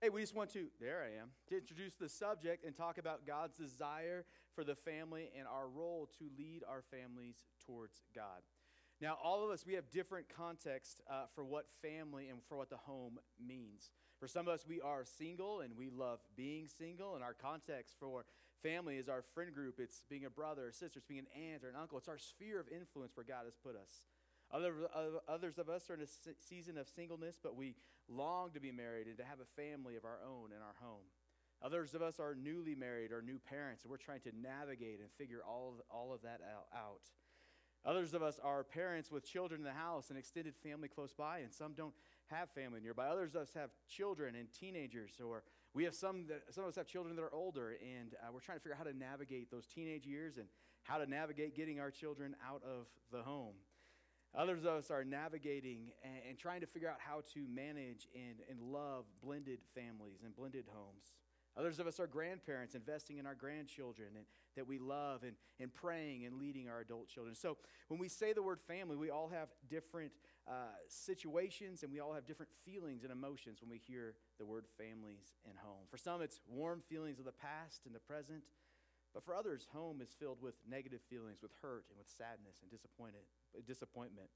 Hey, we just want to, there I am, to introduce the subject and talk about God's desire for the family and our role to lead our families towards God. Now, all of us, we have different context uh, for what family and for what the home means. For some of us, we are single and we love being single, and our context for family is our friend group. It's being a brother, or sister, it's being an aunt or an uncle. It's our sphere of influence where God has put us. Other, others of us are in a season of singleness, but we long to be married and to have a family of our own in our home. Others of us are newly married or new parents, and we're trying to navigate and figure all of, all of that out. Others of us are parents with children in the house and extended family close by, and some don't have family nearby. Others of us have children and teenagers, or we have some that some of us have children that are older, and uh, we're trying to figure out how to navigate those teenage years and how to navigate getting our children out of the home. Others of us are navigating and, and, trying to figure out how to manage and, and love blended families and blended homes. Others of us are grandparents, investing in our grandchildren and, that we love and, and praying and leading our adult children. So, when we say the word family, we all have different uh, situations and we all have different feelings and emotions when we hear the word families and home. For some, it's warm feelings of the past and the present. But for others, home is filled with negative feelings, with hurt and with sadness and disappointed disappointment.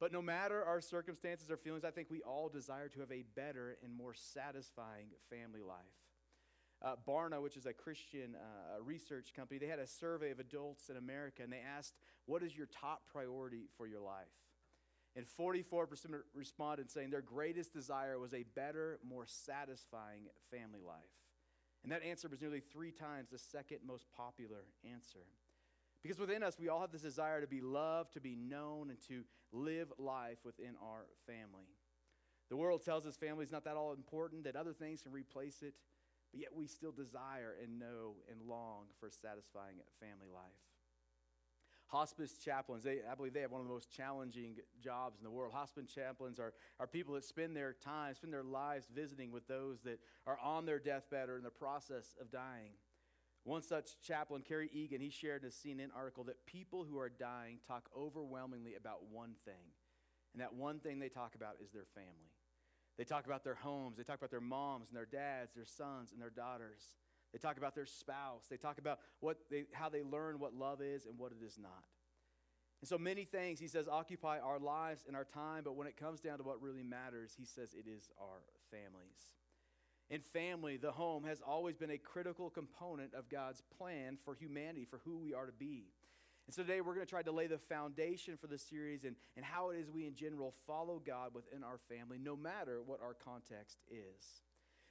But no matter our circumstances or feelings, I think we all desire to have a better and more satisfying family life. Uh, Barna, which is a Christian uh, research company, they had a survey of adults in America and they asked, What is your top priority for your life? And 44% responded saying their greatest desire was a better, more satisfying family life. And that answer was nearly three times the second most popular answer. Because within us, we all have this desire to be loved, to be known, and to live life within our family. The world tells us family is not that all important, that other things can replace it, but yet we still desire and know and long for satisfying family life. Hospice chaplains, they, I believe they have one of the most challenging jobs in the world. Hospice chaplains are, are people that spend their time, spend their lives visiting with those that are on their deathbed or in the process of dying. One such chaplain, Kerry Egan, he shared in a CNN article that people who are dying talk overwhelmingly about one thing. And that one thing they talk about is their family. They talk about their homes, they talk about their moms and their dads, their sons and their daughters. They talk about their spouse. They talk about what they, how they learn what love is and what it is not. And so many things, he says, occupy our lives and our time, but when it comes down to what really matters, he says it is our families. In family, the home has always been a critical component of God's plan for humanity, for who we are to be. And so today we're going to try to lay the foundation for the series and, and how it is we in general follow God within our family, no matter what our context is.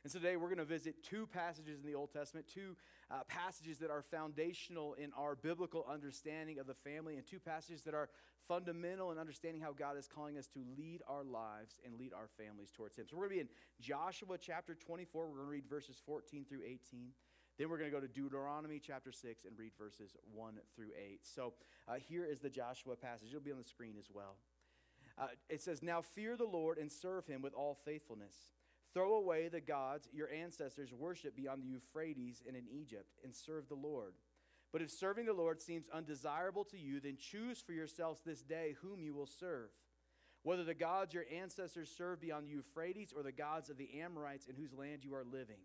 And so today we're going to visit two passages in the Old Testament, two uh, passages that are foundational in our biblical understanding of the family, and two passages that are fundamental in understanding how God is calling us to lead our lives and lead our families towards Him. So we're going to be in Joshua chapter 24. We're going to read verses 14 through 18. Then we're going to go to Deuteronomy chapter 6 and read verses 1 through 8. So uh, here is the Joshua passage. It'll be on the screen as well. Uh, it says, Now fear the Lord and serve him with all faithfulness. Throw away the gods your ancestors worshiped beyond the Euphrates and in Egypt, and serve the Lord. But if serving the Lord seems undesirable to you, then choose for yourselves this day whom you will serve. Whether the gods your ancestors served beyond the Euphrates or the gods of the Amorites in whose land you are living.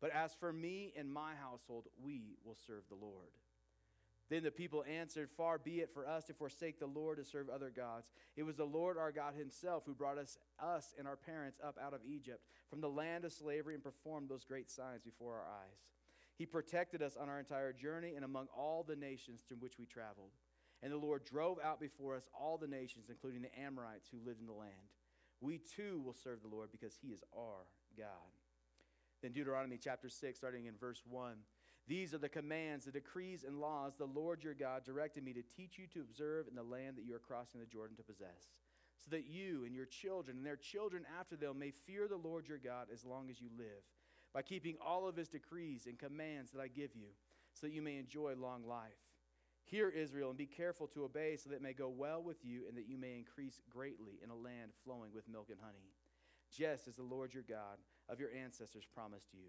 But as for me and my household, we will serve the Lord. Then the people answered, Far be it for us to forsake the Lord to serve other gods. It was the Lord our God Himself who brought us, us and our parents up out of Egypt from the land of slavery and performed those great signs before our eyes. He protected us on our entire journey and among all the nations through which we traveled. And the Lord drove out before us all the nations, including the Amorites who lived in the land. We too will serve the Lord because He is our God. Then Deuteronomy chapter 6, starting in verse 1. These are the commands, the decrees, and laws the Lord your God directed me to teach you to observe in the land that you are crossing the Jordan to possess, so that you and your children and their children after them may fear the Lord your God as long as you live, by keeping all of his decrees and commands that I give you, so that you may enjoy long life. Hear, Israel, and be careful to obey, so that it may go well with you and that you may increase greatly in a land flowing with milk and honey, just as the Lord your God of your ancestors promised you.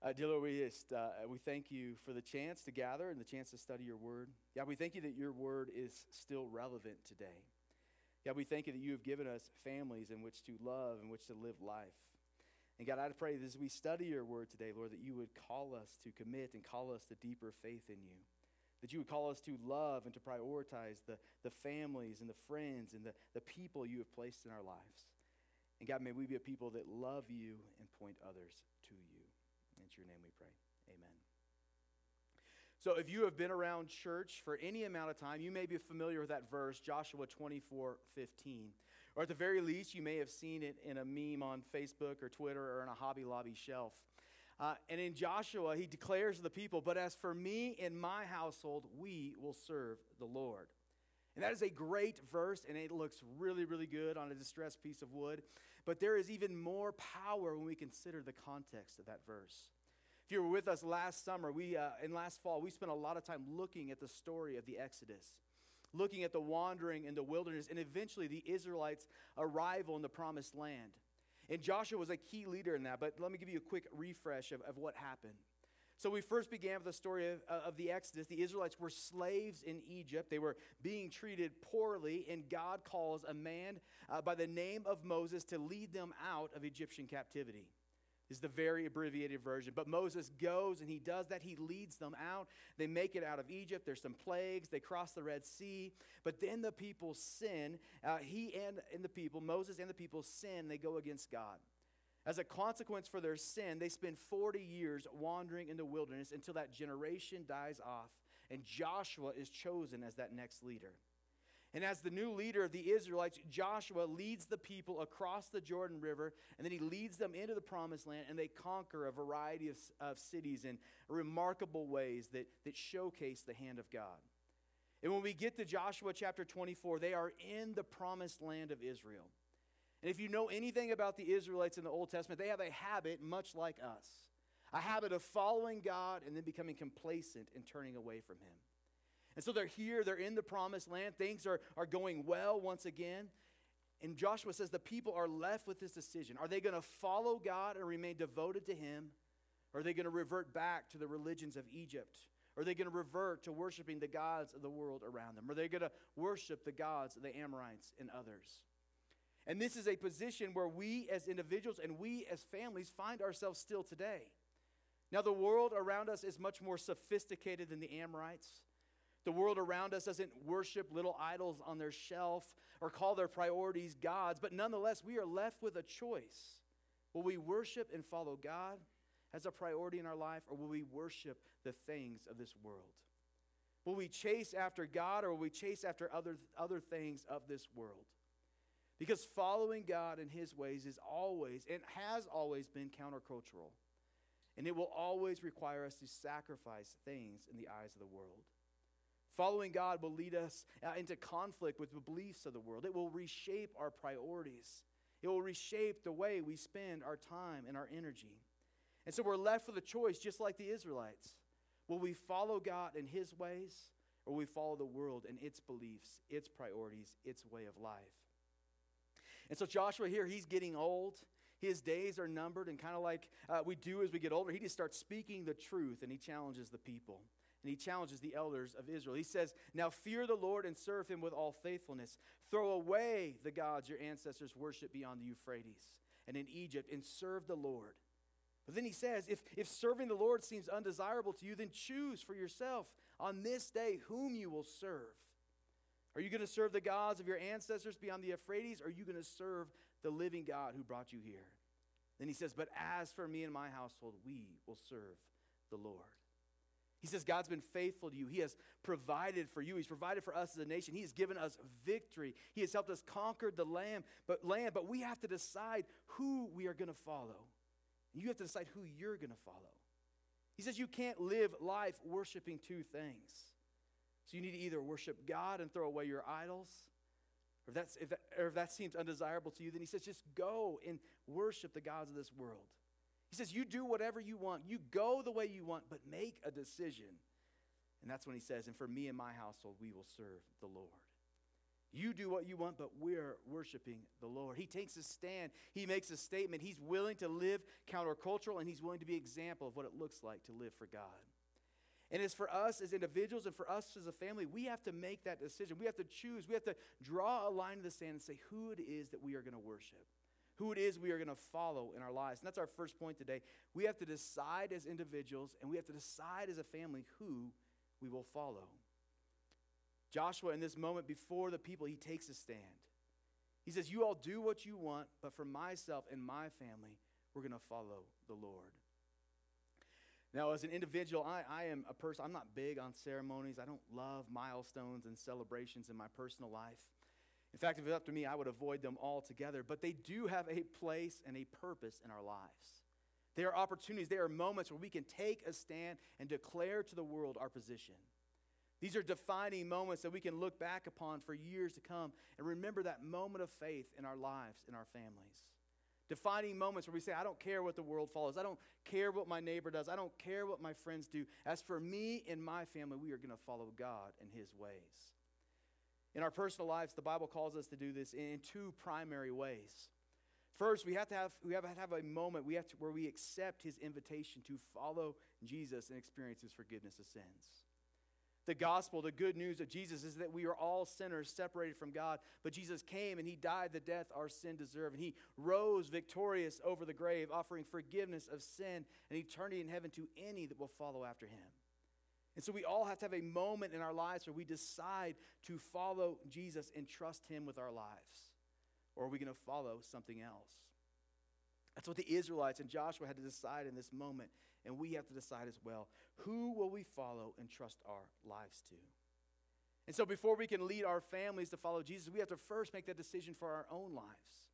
Uh, dear Lord, we, just, uh, we thank you for the chance to gather and the chance to study your word. Yeah, we thank you that your word is still relevant today. God, we thank you that you have given us families in which to love and which to live life. And God, I pray that as we study your word today, Lord, that you would call us to commit and call us to deeper faith in you. That you would call us to love and to prioritize the, the families and the friends and the, the people you have placed in our lives. And God, may we be a people that love you and point others to you. In your name we pray. Amen. So, if you have been around church for any amount of time, you may be familiar with that verse, Joshua 24 15. Or at the very least, you may have seen it in a meme on Facebook or Twitter or in a Hobby Lobby shelf. Uh, and in Joshua, he declares to the people, But as for me and my household, we will serve the Lord. And that is a great verse, and it looks really, really good on a distressed piece of wood. But there is even more power when we consider the context of that verse. If you were with us last summer, we, uh, and last fall, we spent a lot of time looking at the story of the Exodus, looking at the wandering in the wilderness, and eventually the Israelites' arrival in the promised land. And Joshua was a key leader in that, but let me give you a quick refresh of, of what happened. So we first began with the story of, uh, of the Exodus. The Israelites were slaves in Egypt. They were being treated poorly, and God calls a man uh, by the name of Moses to lead them out of Egyptian captivity. This is the very abbreviated version. But Moses goes and he does that. He leads them out. They make it out of Egypt. There's some plagues. They cross the Red Sea. But then the people sin. Uh, he and, and the people, Moses and the people sin. They go against God. As a consequence for their sin, they spend 40 years wandering in the wilderness until that generation dies off and Joshua is chosen as that next leader. And as the new leader of the Israelites, Joshua leads the people across the Jordan River, and then he leads them into the promised land, and they conquer a variety of, of cities in remarkable ways that, that showcase the hand of God. And when we get to Joshua chapter 24, they are in the promised land of Israel. And if you know anything about the Israelites in the Old Testament, they have a habit much like us a habit of following God and then becoming complacent and turning away from Him. And so they're here, they're in the promised land, things are, are going well once again. And Joshua says the people are left with this decision. Are they going to follow God and remain devoted to Him? Or are they going to revert back to the religions of Egypt? Are they going to revert to worshiping the gods of the world around them? Are they going to worship the gods of the Amorites and others? And this is a position where we as individuals and we as families find ourselves still today. Now, the world around us is much more sophisticated than the Amorites. The world around us doesn't worship little idols on their shelf or call their priorities gods, but nonetheless, we are left with a choice. Will we worship and follow God as a priority in our life, or will we worship the things of this world? Will we chase after God, or will we chase after other, other things of this world? Because following God in His ways is always and has always been countercultural. And it will always require us to sacrifice things in the eyes of the world. Following God will lead us uh, into conflict with the beliefs of the world. It will reshape our priorities. It will reshape the way we spend our time and our energy. And so we're left with a choice, just like the Israelites. Will we follow God in His ways, or will we follow the world and its beliefs, its priorities, its way of life? And so Joshua here, he's getting old. His days are numbered, and kind of like uh, we do as we get older, he just starts speaking the truth and he challenges the people. And he challenges the elders of Israel. He says, Now fear the Lord and serve him with all faithfulness. Throw away the gods your ancestors worshiped beyond the Euphrates and in Egypt, and serve the Lord. But then he says, if, if serving the Lord seems undesirable to you, then choose for yourself on this day whom you will serve are you going to serve the gods of your ancestors beyond the Euphrates? Are you going to serve the living God who brought you here? Then he says, But as for me and my household, we will serve the Lord. He says, God's been faithful to you. He has provided for you. He's provided for us as a nation. He has given us victory. He has helped us conquer the land, but land, but we have to decide who we are going to follow. And You have to decide who you're going to follow. He says you can't live life worshiping two things. So you need to either worship God and throw away your idols, or if, that's, if that, or if that seems undesirable to you, then he says, just go and worship the gods of this world. He says, you do whatever you want. You go the way you want, but make a decision. And that's when he says, and for me and my household, we will serve the Lord. You do what you want, but we're worshiping the Lord. He takes a stand. He makes a statement. He's willing to live countercultural, and he's willing to be example of what it looks like to live for God. And as for us as individuals and for us as a family, we have to make that decision. We have to choose. We have to draw a line in the sand and say who it is that we are going to worship, who it is we are going to follow in our lives. And that's our first point today. We have to decide as individuals and we have to decide as a family who we will follow. Joshua, in this moment before the people, he takes a stand. He says, You all do what you want, but for myself and my family, we're going to follow the Lord. Now, as an individual, I, I am a person, I'm not big on ceremonies. I don't love milestones and celebrations in my personal life. In fact, if it's up to me, I would avoid them altogether. But they do have a place and a purpose in our lives. They are opportunities, they are moments where we can take a stand and declare to the world our position. These are defining moments that we can look back upon for years to come and remember that moment of faith in our lives, in our families. Defining moments where we say, I don't care what the world follows. I don't care what my neighbor does. I don't care what my friends do. As for me and my family, we are going to follow God and His ways. In our personal lives, the Bible calls us to do this in two primary ways. First, we have to have, we have to have a moment we have to, where we accept His invitation to follow Jesus and experience His forgiveness of sins. The gospel, the good news of Jesus is that we are all sinners separated from God, but Jesus came and he died the death our sin deserved, and he rose victorious over the grave, offering forgiveness of sin and eternity in heaven to any that will follow after him. And so we all have to have a moment in our lives where we decide to follow Jesus and trust him with our lives. Or are we going to follow something else? That's what the Israelites and Joshua had to decide in this moment and we have to decide as well who will we follow and trust our lives to? And so, before we can lead our families to follow Jesus, we have to first make that decision for our own lives.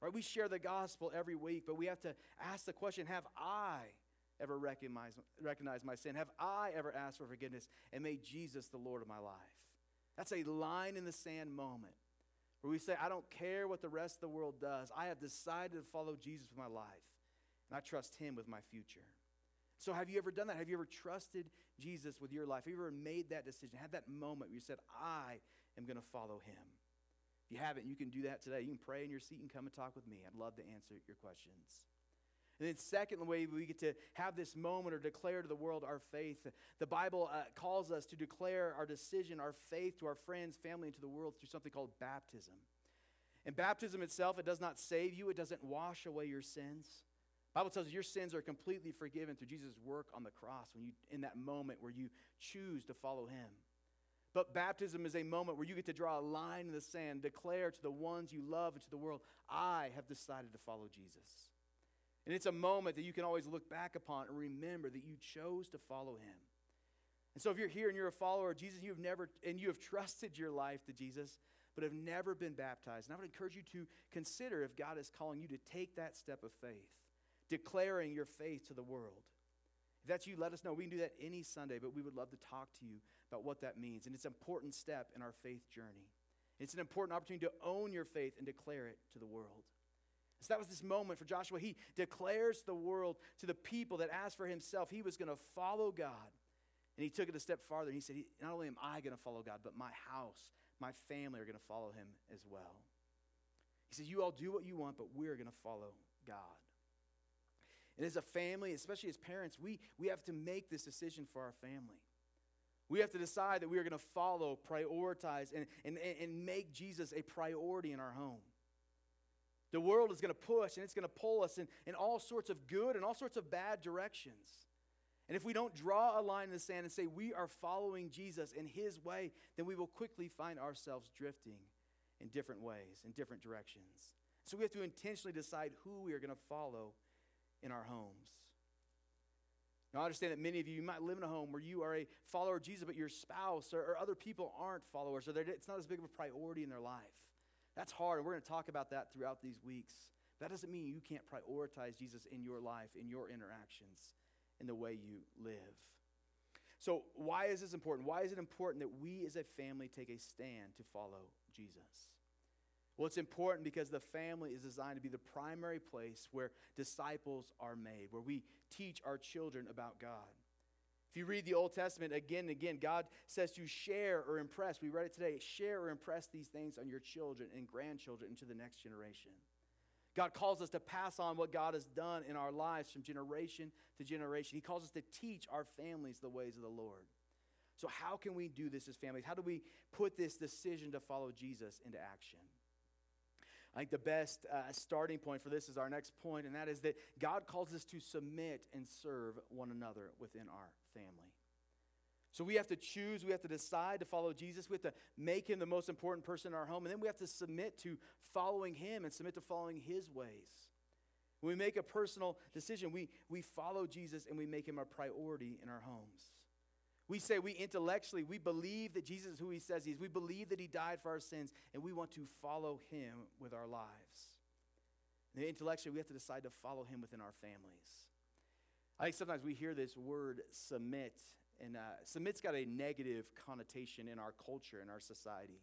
Right? We share the gospel every week, but we have to ask the question Have I ever recognized, recognized my sin? Have I ever asked for forgiveness and made Jesus the Lord of my life? That's a line in the sand moment where we say, I don't care what the rest of the world does. I have decided to follow Jesus with my life, and I trust Him with my future. So, have you ever done that? Have you ever trusted Jesus with your life? Have you ever made that decision? Had that moment where you said, I am going to follow him? If you haven't, you can do that today. You can pray in your seat and come and talk with me. I'd love to answer your questions. And then, second way we get to have this moment or declare to the world our faith. The Bible uh, calls us to declare our decision, our faith to our friends, family, and to the world through something called baptism. And baptism itself, it does not save you, it doesn't wash away your sins. Bible tells us your sins are completely forgiven through Jesus' work on the cross when you in that moment where you choose to follow him. But baptism is a moment where you get to draw a line in the sand, declare to the ones you love and to the world, I have decided to follow Jesus. And it's a moment that you can always look back upon and remember that you chose to follow him. And so if you're here and you're a follower of Jesus, you've never and you have trusted your life to Jesus, but have never been baptized. And I would encourage you to consider if God is calling you to take that step of faith declaring your faith to the world. If that's you, let us know. We can do that any Sunday, but we would love to talk to you about what that means. And it's an important step in our faith journey. It's an important opportunity to own your faith and declare it to the world. So that was this moment for Joshua. He declares the world to the people that asked for himself, he was going to follow God. And he took it a step farther. And he said, Not only am I going to follow God, but my house, my family are going to follow him as well. He says, You all do what you want, but we're going to follow God. And as a family, especially as parents, we, we have to make this decision for our family. We have to decide that we are going to follow, prioritize, and, and, and make Jesus a priority in our home. The world is going to push and it's going to pull us in, in all sorts of good and all sorts of bad directions. And if we don't draw a line in the sand and say we are following Jesus in his way, then we will quickly find ourselves drifting in different ways, in different directions. So we have to intentionally decide who we are going to follow in our homes. Now, I understand that many of you, you might live in a home where you are a follower of Jesus, but your spouse or, or other people aren't followers, or it's not as big of a priority in their life. That's hard, and we're going to talk about that throughout these weeks. That doesn't mean you can't prioritize Jesus in your life, in your interactions, in the way you live. So, why is this important? Why is it important that we as a family take a stand to follow Jesus? Well, it's important because the family is designed to be the primary place where disciples are made, where we teach our children about God. If you read the Old Testament again and again, God says to share or impress. We read it today share or impress these things on your children and grandchildren into the next generation. God calls us to pass on what God has done in our lives from generation to generation. He calls us to teach our families the ways of the Lord. So, how can we do this as families? How do we put this decision to follow Jesus into action? I think the best uh, starting point for this is our next point, and that is that God calls us to submit and serve one another within our family. So we have to choose, we have to decide to follow Jesus. We have to make him the most important person in our home, and then we have to submit to following him and submit to following his ways. When we make a personal decision, we, we follow Jesus and we make him a priority in our homes. We say we intellectually, we believe that Jesus is who he says he is. We believe that he died for our sins, and we want to follow him with our lives. And intellectually, we have to decide to follow him within our families. I think sometimes we hear this word submit, and uh, submit's got a negative connotation in our culture, in our society.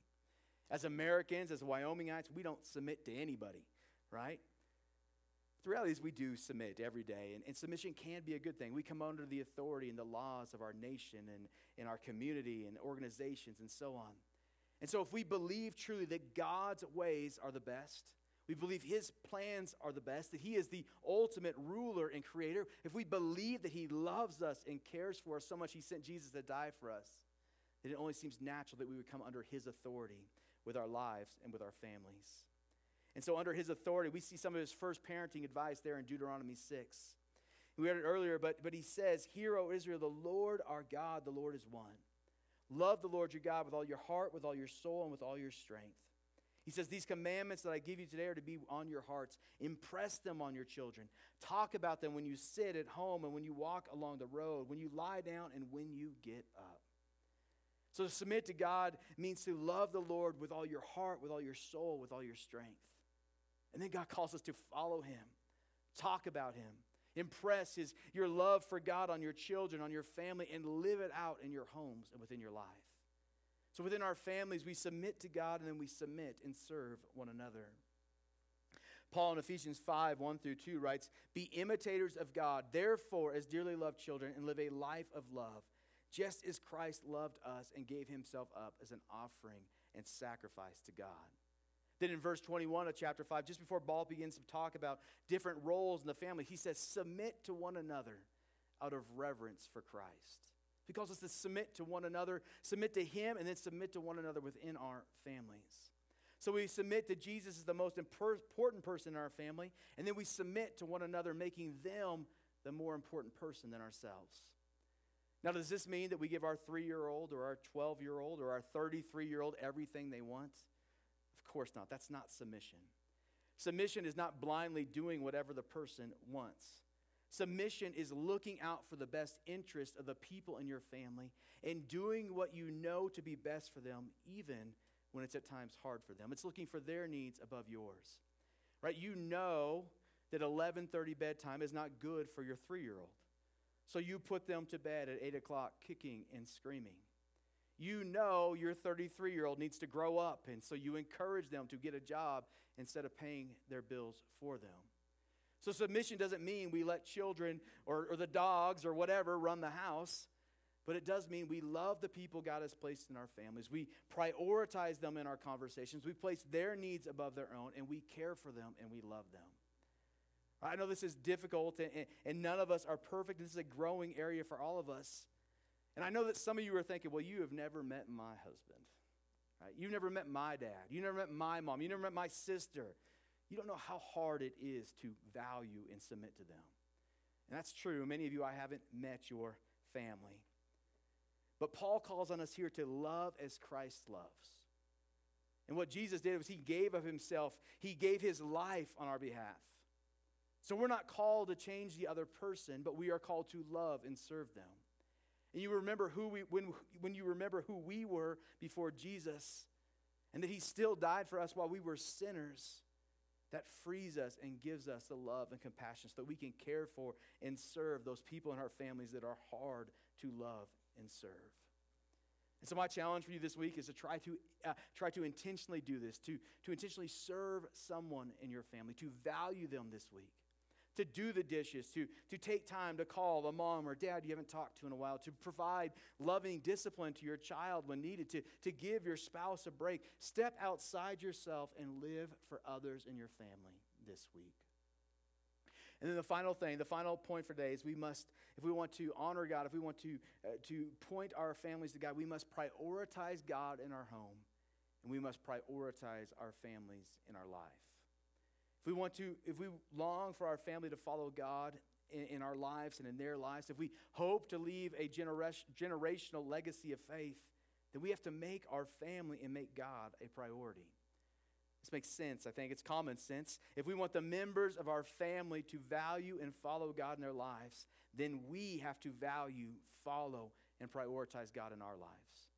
As Americans, as Wyomingites, we don't submit to anybody, right? The reality is, we do submit every day, and, and, submission can be a good thing. We come under the authority and the laws of our nation and in our community and organizations and so on. And so, if we believe truly that God's ways are the best, we believe His plans are the best, that He is the ultimate ruler and creator, if we believe that He loves us and cares for us so much He sent Jesus to die for us, then it only seems natural that we would come under His authority with our lives and with our families. And so, under his authority, we see some of his first parenting advice there in Deuteronomy 6. We read it earlier, but, but he says, Hear, O Israel, the Lord our God, the Lord is one. Love the Lord your God with all your heart, with all your soul, and with all your strength. He says, These commandments that I give you today are to be on your hearts. Impress them on your children. Talk about them when you sit at home and when you walk along the road, when you lie down and when you get up. So to submit to God means to love the Lord with all your heart, with all your soul, with all your strength. And then God calls us to follow him, talk about him, impress his, your love for God on your children, on your family, and live it out in your homes and within your life. So within our families, we submit to God and then we submit and serve one another. Paul in Ephesians 5 1 through 2 writes, Be imitators of God, therefore, as dearly loved children, and live a life of love, just as Christ loved us and gave himself up as an offering and sacrifice to God. Then in verse 21 of chapter 5, just before Paul begins to talk about different roles in the family, he says, Submit to one another out of reverence for Christ. He calls us to submit to one another, submit to Him, and then submit to one another within our families. So we submit that Jesus is the most important person in our family, and then we submit to one another, making them the more important person than ourselves. Now, does this mean that we give our three year old or our 12 year old or our 33 year old everything they want? Course not. That's not submission. Submission is not blindly doing whatever the person wants. Submission is looking out for the best interest of the people in your family and doing what you know to be best for them, even when it's at times hard for them. It's looking for their needs above yours. Right? You know that 11:30 bedtime is not good for your three-year-old, so you put them to bed at 8 o'clock, kicking and screaming you know your 33 year old needs to grow up, and so you encourage them to get a job instead of paying their bills for them. So, submission doesn't mean we let children or, or the dogs or whatever run the house, but it does mean we love the people God has placed in our families. We prioritize them in our conversations. We place their needs above their own, and we care for them and we love them. I know this is difficult, and, and none of us are perfect. This is a growing area for all of us. And I know that some of you are thinking, well, you have never met my husband. Right? You've never met my dad. You never met my mom. You never met my sister. You don't know how hard it is to value and submit to them. And that's true. Many of you, I haven't met your family. But Paul calls on us here to love as Christ loves. And what Jesus did was he gave of himself, he gave his life on our behalf. So we're not called to change the other person, but we are called to love and serve them. And you remember who we, when, when you remember who we were before Jesus and that he still died for us while we were sinners, that frees us and gives us the love and compassion so that we can care for and serve those people in our families that are hard to love and serve. And so my challenge for you this week is to try to uh, try to intentionally do this, to, to intentionally serve someone in your family, to value them this week, to do the dishes, to, to take time to call a mom or dad you haven't talked to in a while, to provide loving discipline to your child when needed, to, to give your spouse a break. Step outside yourself and live for others in your family this week. And then the final thing, the final point for today is we must, if we want to honor God, if we want to, uh, to point our families to God, we must prioritize God in our home, and we must prioritize our families in our life. If we want to, if we long for our family to follow God in, in our lives and in their lives, if we hope to leave a generation, generational legacy of faith, then we have to make our family and make God a priority. This makes sense. I think it's common sense. If we want the members of our family to value and follow God in their lives, then we have to value, follow, and prioritize God in our lives.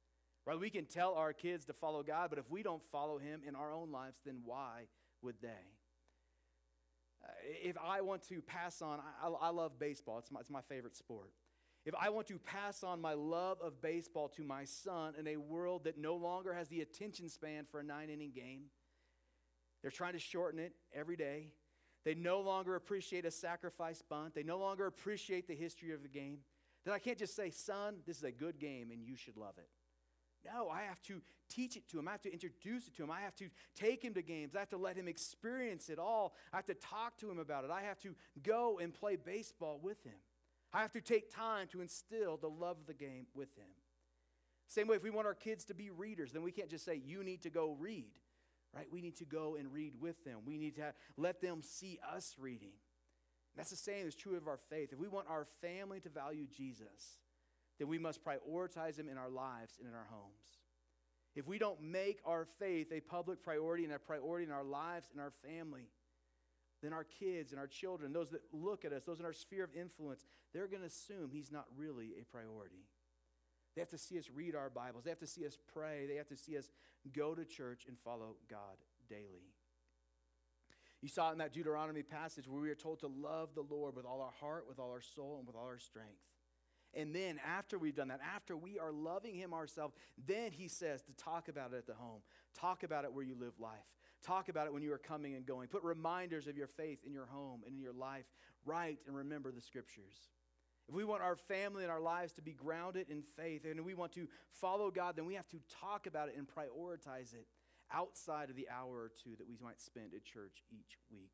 Right? We can tell our kids to follow God, but if we don't follow Him in our own lives, then why would they? Uh, if I want to pass on, I, I, love baseball, it's my, it's my favorite sport. If I want to pass on my love of baseball to my son in a world that no longer has the attention span for a nine inning game, they're trying to shorten it every day. They no longer appreciate a sacrifice bunt. They no longer appreciate the history of the game. Then I can't just say, son, this is a good game and you should love it. No, I have to teach it to him. I have to introduce it to him. I have to take him to games. I have to let him experience it all. I have to talk to him about it. I have to go and play baseball with him. I have to take time to instill the love of the game with him. Same way, if we want our kids to be readers, then we can't just say, you need to go read right? We need to go and read with them. We need to let them see us reading. That's the same is true of our faith. If we want our family to value Jesus, then we must prioritize him in our lives and in our homes. If we don't make our faith a public priority and a priority in our lives and our family, then our kids and our children, those that look at us, those in our sphere of influence, they're going to assume he's not really a priority. They have to see us read our Bibles. They have to see us pray. They have to see us go to church and follow God daily. You saw it in that Deuteronomy passage where we are told to love the Lord with all our heart, with all our soul, and with all our strength. And then, after we've done that, after we are loving Him ourselves, then He says to talk about it at the home. Talk about it where you live life. Talk about it when you are coming and going. Put reminders of your faith in your home and in your life. Write and remember the scriptures. If we want our family and our lives to be grounded in faith and we want to follow God, then we have to talk about it and prioritize it outside of the hour or two that we might spend at church each week.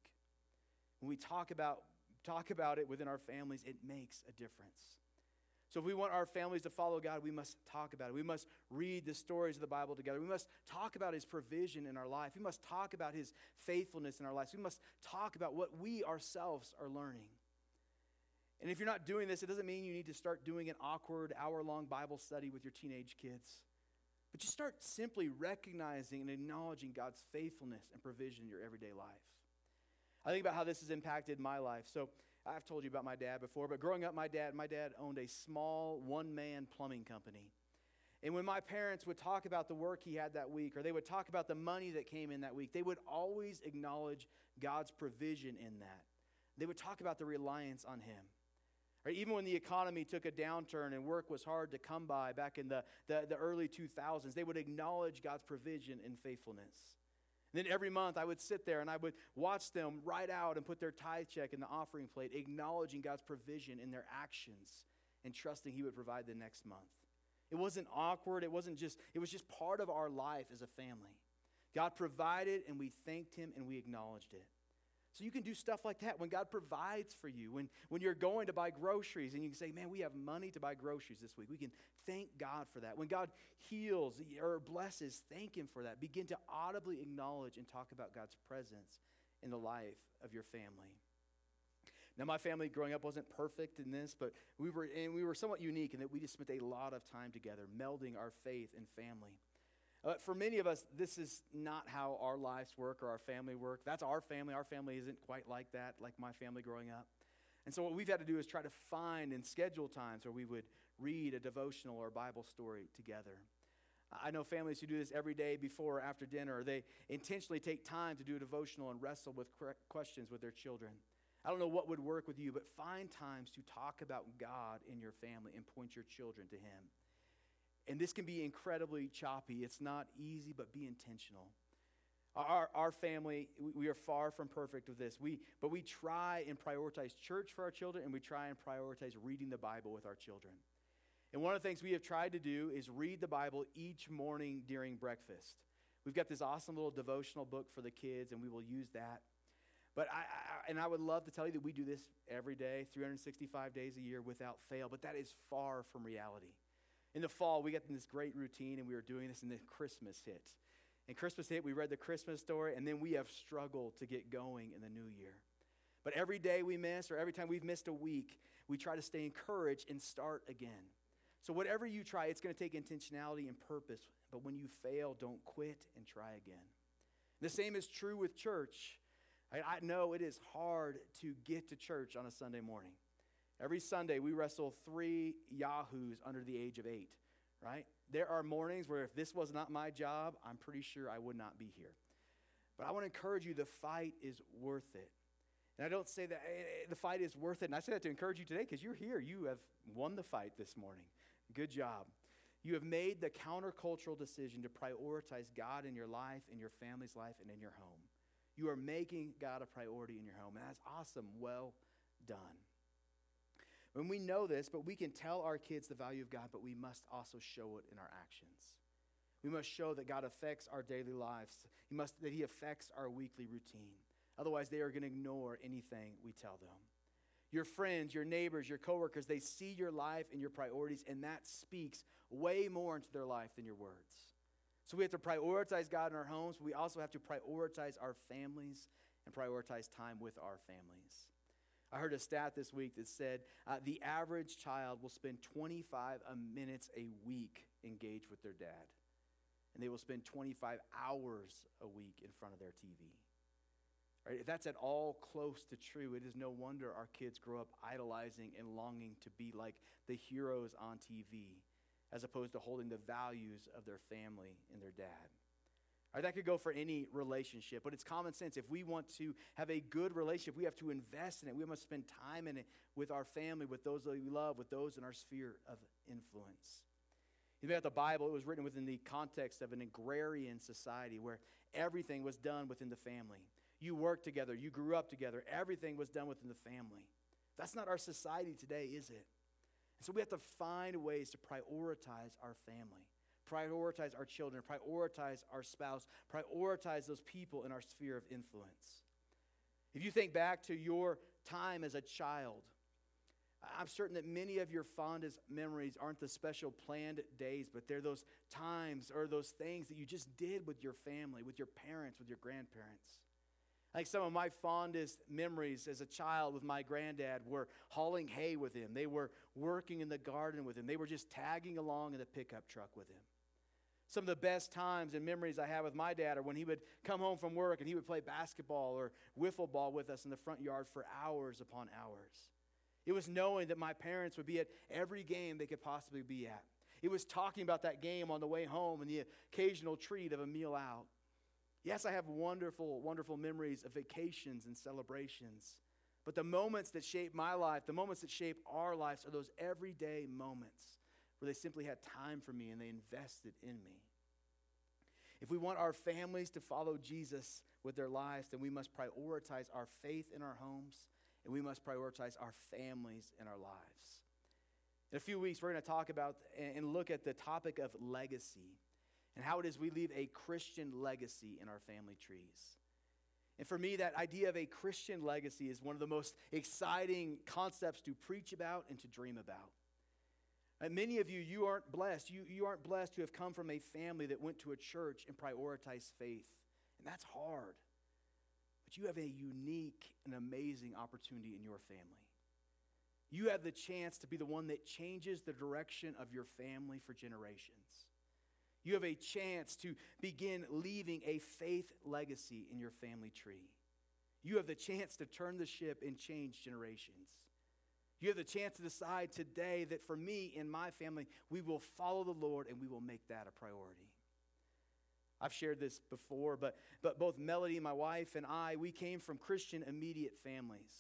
When we talk about, talk about it within our families, it makes a difference. So, if we want our families to follow God, we must talk about it. We must read the stories of the Bible together. We must talk about His provision in our life. We must talk about His faithfulness in our lives. We must talk about what we ourselves are learning. And if you're not doing this, it doesn't mean you need to start doing an awkward hour long Bible study with your teenage kids. But you start simply recognizing and acknowledging God's faithfulness and provision in your everyday life. I think about how this has impacted my life. So I've told you about my dad before, but growing up, my dad, my dad owned a small one-man plumbing company. And when my parents would talk about the work he had that week, or they would talk about the money that came in that week, they would always acknowledge God's provision in that. They would talk about the reliance on him. Right? Even when the economy took a downturn and work was hard to come by back in the, the, the early 2000s, they would acknowledge God's provision and faithfulness. And then every month I would sit there and I would watch them write out and put their tithe check in the offering plate, acknowledging God's provision in their actions and trusting He would provide the next month. It wasn't awkward, it wasn't just, it was just part of our life as a family. God provided and we thanked Him and we acknowledged it. So you can do stuff like that when God provides for you. When, when you're going to buy groceries and you can say, man, we have money to buy groceries this week. We can thank God for that. When God heals or blesses, thank Him for that. Begin to audibly acknowledge and talk about God's presence in the life of your family. Now, my family growing up wasn't perfect in this, but we were, and we were somewhat unique in that we just spent a lot of time together, melding our faith and family. Uh, for many of us, this is not how our lives work or our family work. That's our family. Our family isn't quite like that, like my family growing up. And so, what we've had to do is try to find and schedule times where we would read a devotional or a Bible story together. I know families who do this every day before or after dinner. Or they intentionally take time to do a devotional and wrestle with questions with their children. I don't know what would work with you, but find times to talk about God in your family and point your children to Him. And this can be incredibly choppy. It's not easy, but be intentional. Our, our family, we are far from perfect with this. We, but we try and prioritize church for our children, and we try and prioritize reading the Bible with our children. And one of the things we have tried to do is read the Bible each morning during breakfast. We've got this awesome little devotional book for the kids, and we will use that. But I, I, and I would love to tell you that we do this every day, 365 days a year without fail, but that is far from reality. In the fall, we get in this great routine, and we were doing this, and then Christmas hit. And Christmas hit, we read the Christmas story, and then we have struggled to get going in the new year. But every day we miss, or every time we've missed a week, we try to stay encouraged and start again. So, whatever you try, it's going to take intentionality and purpose. But when you fail, don't quit and try again. The same is true with church. I, I know it is hard to get to church on a Sunday morning. Every Sunday, we wrestle three yahoos under the age of eight, right? There are mornings where if this was not my job, I'm pretty sure I would not be here. But I want to encourage you the fight is worth it. And I don't say that eh, eh, the fight is worth it. And I say that to encourage you today because you're here. You have won the fight this morning. Good job. You have made the countercultural decision to prioritize God in your life, in your family's life, and in your home. You are making God a priority in your home. And that's awesome. Well done. When we know this, but we can tell our kids the value of God, but we must also show it in our actions. We must show that God affects our daily lives. He must, that He affects our weekly routine. Otherwise, they are going to ignore anything we tell them. Your friends, your neighbors, your coworkers, they see your life and your priorities, and that speaks way more into their life than your words. So we have to prioritize God in our homes. But we also have to prioritize our families and prioritize time with our families. I heard a stat this week that said uh, the average child will spend 25 minutes a week engaged with their dad, and they will spend 25 hours a week in front of their TV. Right? If that's at all close to true, it is no wonder our kids grow up idolizing and longing to be like the heroes on TV, as opposed to holding the values of their family and their dad. Right, that could go for any relationship, but it's common sense. If we want to have a good relationship, we have to invest in it. We must spend time in it with our family, with those that we love, with those in our sphere of influence. You think about the Bible, it was written within the context of an agrarian society where everything was done within the family. You worked together, you grew up together, everything was done within the family. That's not our society today, is it? And so we have to find ways to prioritize our family prioritize our children, prioritize our spouse, prioritize those people in our sphere of influence. If you think back to your time as a child, I'm certain that many of your fondest memories aren't the special planned days, but they're those times or those things that you just did with your family, with your parents, with your grandparents. Like some of my fondest memories as a child with my granddad were hauling hay with him. They were working in the garden with him. They were just tagging along in the pickup truck with him. Some of the best times and memories I have with my dad are when he would come home from work and he would play basketball or wiffle ball with us in the front yard for hours upon hours. It was knowing that my parents would be at every game they could possibly be at. It was talking about that game on the way home and the occasional treat of a meal out. Yes, I have wonderful, wonderful memories of vacations and celebrations. But the moments that shape my life, the moments that shape our lives, are those everyday moments where they simply had time for me and they invested in me. If we want our families to follow Jesus with their lives, then we must prioritize our faith in our homes and we must prioritize our families in our lives. In a few weeks, we're going to talk about and look at the topic of legacy and how it is we leave a Christian legacy in our family trees. And for me, that idea of a Christian legacy is one of the most exciting concepts to preach about and to dream about. And many of you, you aren't blessed. You, you aren't blessed to have come from a family that went to a church and prioritized faith. And that's hard. But you have a unique and amazing opportunity in your family. You have the chance to be the one that changes the direction of your family for generations. You have a chance to begin leaving a faith legacy in your family tree. You have the chance to turn the ship and change generations. You have the chance to decide today that for me and my family, we will follow the Lord and we will make that a priority. I've shared this before, but, but both Melody, my wife, and I, we came from Christian immediate families.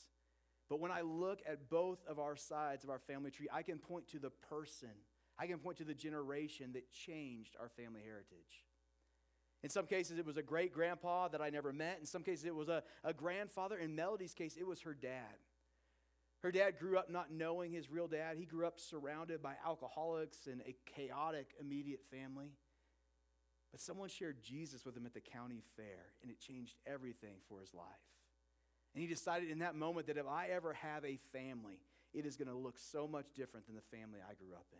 But when I look at both of our sides of our family tree, I can point to the person. I can point to the generation that changed our family heritage. In some cases, it was a great grandpa that I never met. In some cases, it was a, a grandfather. In Melody's case, it was her dad. Her dad grew up not knowing his real dad. He grew up surrounded by alcoholics and a chaotic immediate family. But someone shared Jesus with him at the county fair, and it changed everything for his life. And he decided in that moment that if I ever have a family, it is going to look so much different than the family I grew up in.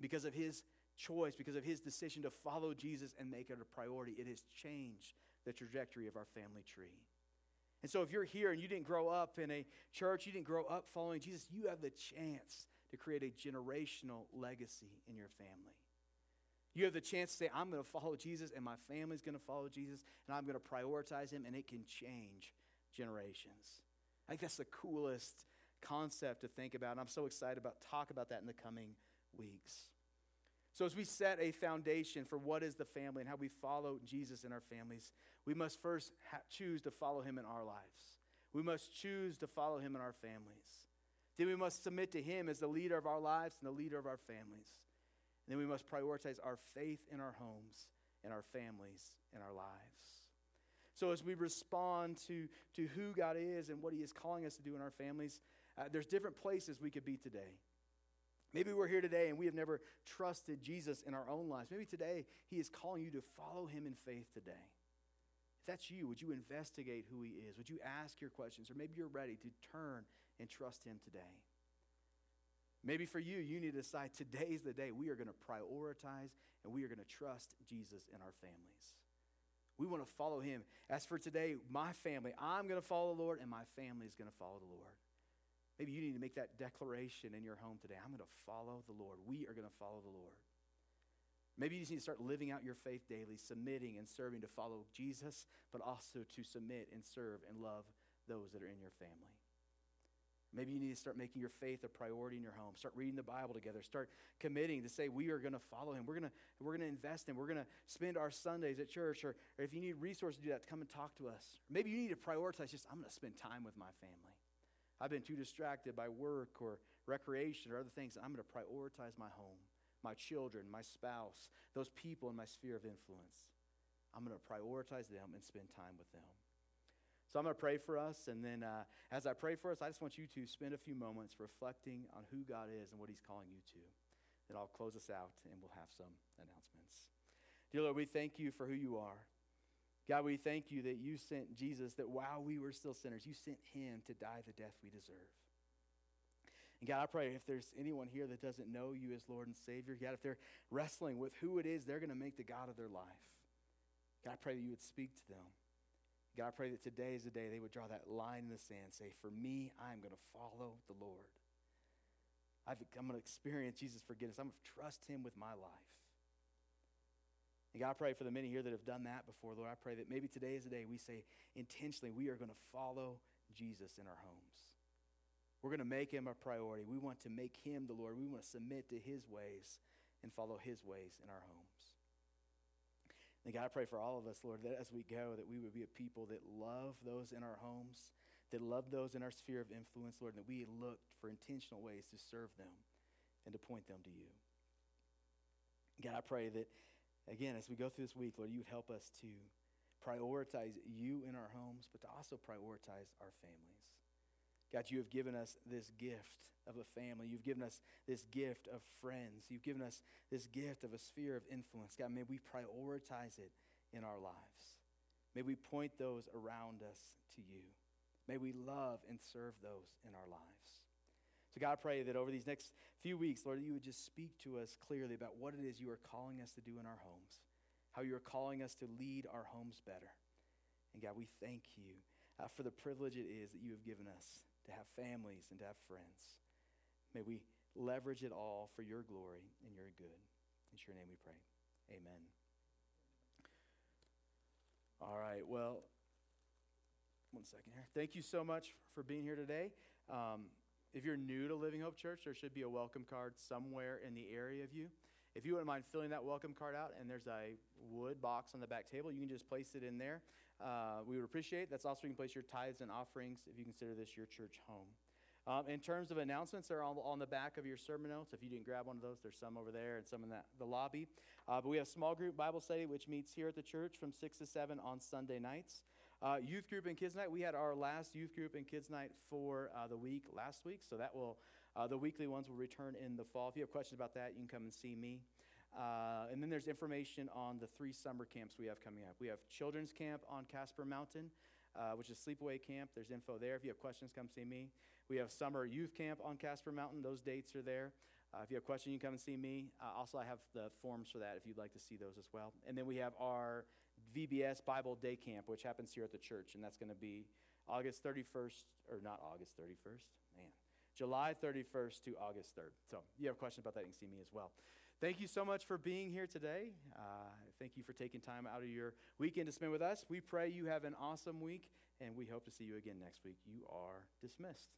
Because of his choice, because of his decision to follow Jesus and make it a priority, it has changed the trajectory of our family tree. And so, if you're here and you didn't grow up in a church, you didn't grow up following Jesus, you have the chance to create a generational legacy in your family. You have the chance to say, I'm going to follow Jesus, and my family's going to follow Jesus, and I'm going to prioritize him, and it can change generations. I think that's the coolest concept to think about, and I'm so excited about talk about that in the coming weeks. So, as we set a foundation for what is the family and how we follow Jesus in our families, we must first ha- choose to follow him in our lives. We must choose to follow him in our families. Then we must submit to him as the leader of our lives and the leader of our families. And then we must prioritize our faith in our homes in our families in our lives. So, as we respond to, to who God is and what He is calling us to do in our families, uh, there's different places we could be today. Maybe we're here today and we have never trusted Jesus in our own lives. Maybe today He is calling you to follow Him in faith today. If that's you, would you investigate who He is? Would you ask your questions? Or maybe you're ready to turn and trust Him today. Maybe for you, you need to decide today's the day we are going to prioritize and we are going to trust Jesus in our families. We want to follow him. As for today, my family, I'm going to follow the Lord and my family is going to follow the Lord. Maybe you need to make that declaration in your home today. I'm going to follow the Lord. We are going to follow the Lord. Maybe you just need to start living out your faith daily, submitting and serving to follow Jesus, but also to submit and serve and love those that are in your family. Maybe you need to start making your faith a priority in your home. Start reading the Bible together. Start committing to say, we are going to follow him. We're going to, we're going to invest in him. We're going to spend our Sundays at church. Or, or if you need resources to do that, come and talk to us. Maybe you need to prioritize just, I'm going to spend time with my family. I've been too distracted by work or recreation or other things. I'm going to prioritize my home, my children, my spouse, those people in my sphere of influence. I'm going to prioritize them and spend time with them. So I'm going to pray for us, and then uh, as I pray for us, I just want you to spend a few moments reflecting on who God is and what He's calling you to. Then I'll close us out, and we'll have some announcements. Dear Lord, we thank you for who you are. God, we thank you that you sent Jesus, that while we were still sinners, you sent him to die the death we deserve. And God, I pray if there's anyone here that doesn't know you as Lord and Savior, God, if they're wrestling with who it is they're going to make the God of their life, God, I pray that you would speak to them. God, I pray that today is the day they would draw that line in the sand, say, For me, I'm going to follow the Lord. i am going to experience Jesus' forgiveness. I'm going to trust him with my life. And God, I pray for the many here that have done that before, Lord. I pray that maybe today is the day we say intentionally, we are going to follow Jesus in our homes. We're going to make him a priority. We want to make him the Lord. We want to submit to his ways and follow his ways in our homes. And God, I pray for all of us, Lord, that as we go, that we would be a people that love those in our homes, that love those in our sphere of influence, Lord, and that we look for intentional ways to serve them and to point them to you. God, I pray that, again, as we go through this week, Lord, you would help us to prioritize you in our homes, but to also prioritize our families. God, you have given us this gift of a family. You've given us this gift of friends. You've given us this gift of a sphere of influence. God, may we prioritize it in our lives. May we point those around us to you. May we love and serve those in our lives. So, God, I pray that over these next few weeks, Lord, you would just speak to us clearly about what it is you are calling us to do in our homes, how you are calling us to lead our homes better. And God, we thank you uh, for the privilege it is that you have given us to have families and to have friends. May we leverage it all for your glory and your good. In your name we pray. Amen. All right, well, one second here. Thank you so much for being here today. Um, if you're new to Living Hope Church, there should be a welcome card somewhere in the area of you. If you wouldn't mind filling that welcome card out, and there's a wood box on the back table, you can just place it in there. Uh, we would appreciate. That's also where you can place your tithes and offerings if you consider this your church home. Um, in terms of announcements, they're on, on the back of your sermon notes. If you didn't grab one of those, there's some over there and some in that, the lobby. Uh, but we have small group Bible study, which meets here at the church from 6 to 7 on Sunday nights. Uh, youth group and kids night. We had our last youth group and kids night for uh, the week last week, so that will uh, the weekly ones will return in the fall. If you have questions about that, you can come and see me. Uh, and then there's information on the three summer camps we have coming up. We have children's camp on Casper Mountain, uh, which is sleepaway camp. There's info there. If you have questions, come see me. We have summer youth camp on Casper Mountain. Those dates are there. Uh, if you have questions, you can come and see me. Uh, also, I have the forms for that if you'd like to see those as well. And then we have our VBS Bible Day Camp, which happens here at the church, and that's going to be August 31st, or not August 31st, man, July 31st to August 3rd. So you have questions about that, you can see me as well. Thank you so much for being here today. Uh, thank you for taking time out of your weekend to spend with us. We pray you have an awesome week, and we hope to see you again next week. You are dismissed.